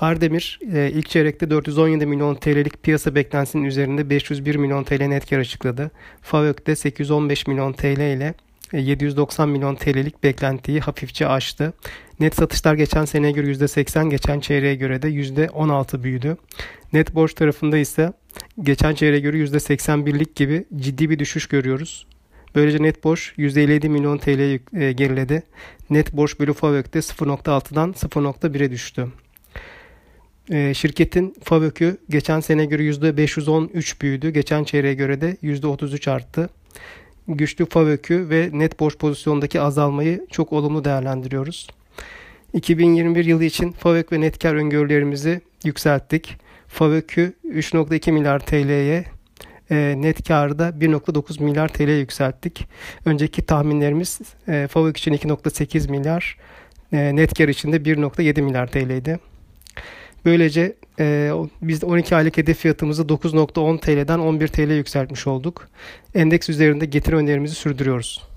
Kardemir e, ilk çeyrekte 417 milyon TL'lik piyasa beklentisinin üzerinde 501 milyon TL net kar açıkladı. FAVÖK'te 815 milyon TL ile 790 e, milyon TL'lik beklentiyi hafifçe aştı. Net satışlar geçen seneye göre %80, geçen çeyreğe göre de %16 büyüdü. Net borç tarafında ise geçen çeyreğe göre %81'lik gibi ciddi bir düşüş görüyoruz. Böylece net borç 157 milyon TL'ye e, geriledi. Net borç bölü FAVÖK'te 0.6'dan 0.1'e düştü. E, şirketin FAVÖK'ü geçen sene göre %513 büyüdü. Geçen çeyreğe göre de %33 arttı. Güçlü FAVÖK'ü ve net borç pozisyondaki azalmayı çok olumlu değerlendiriyoruz. 2021 yılı için FAVÖK ve net kar öngörülerimizi yükselttik. FAVÖK'ü 3.2 milyar TL'ye e, net karı da 1.9 milyar TL yükselttik. Önceki tahminlerimiz e, FAVÖK için 2.8 milyar, e, net kar için de 1.7 milyar TL'ydi. Böylece e, biz 12 aylık hedef fiyatımızı 9.10 TL'den 11 TL yükseltmiş olduk. Endeks üzerinde getiri önerimizi sürdürüyoruz.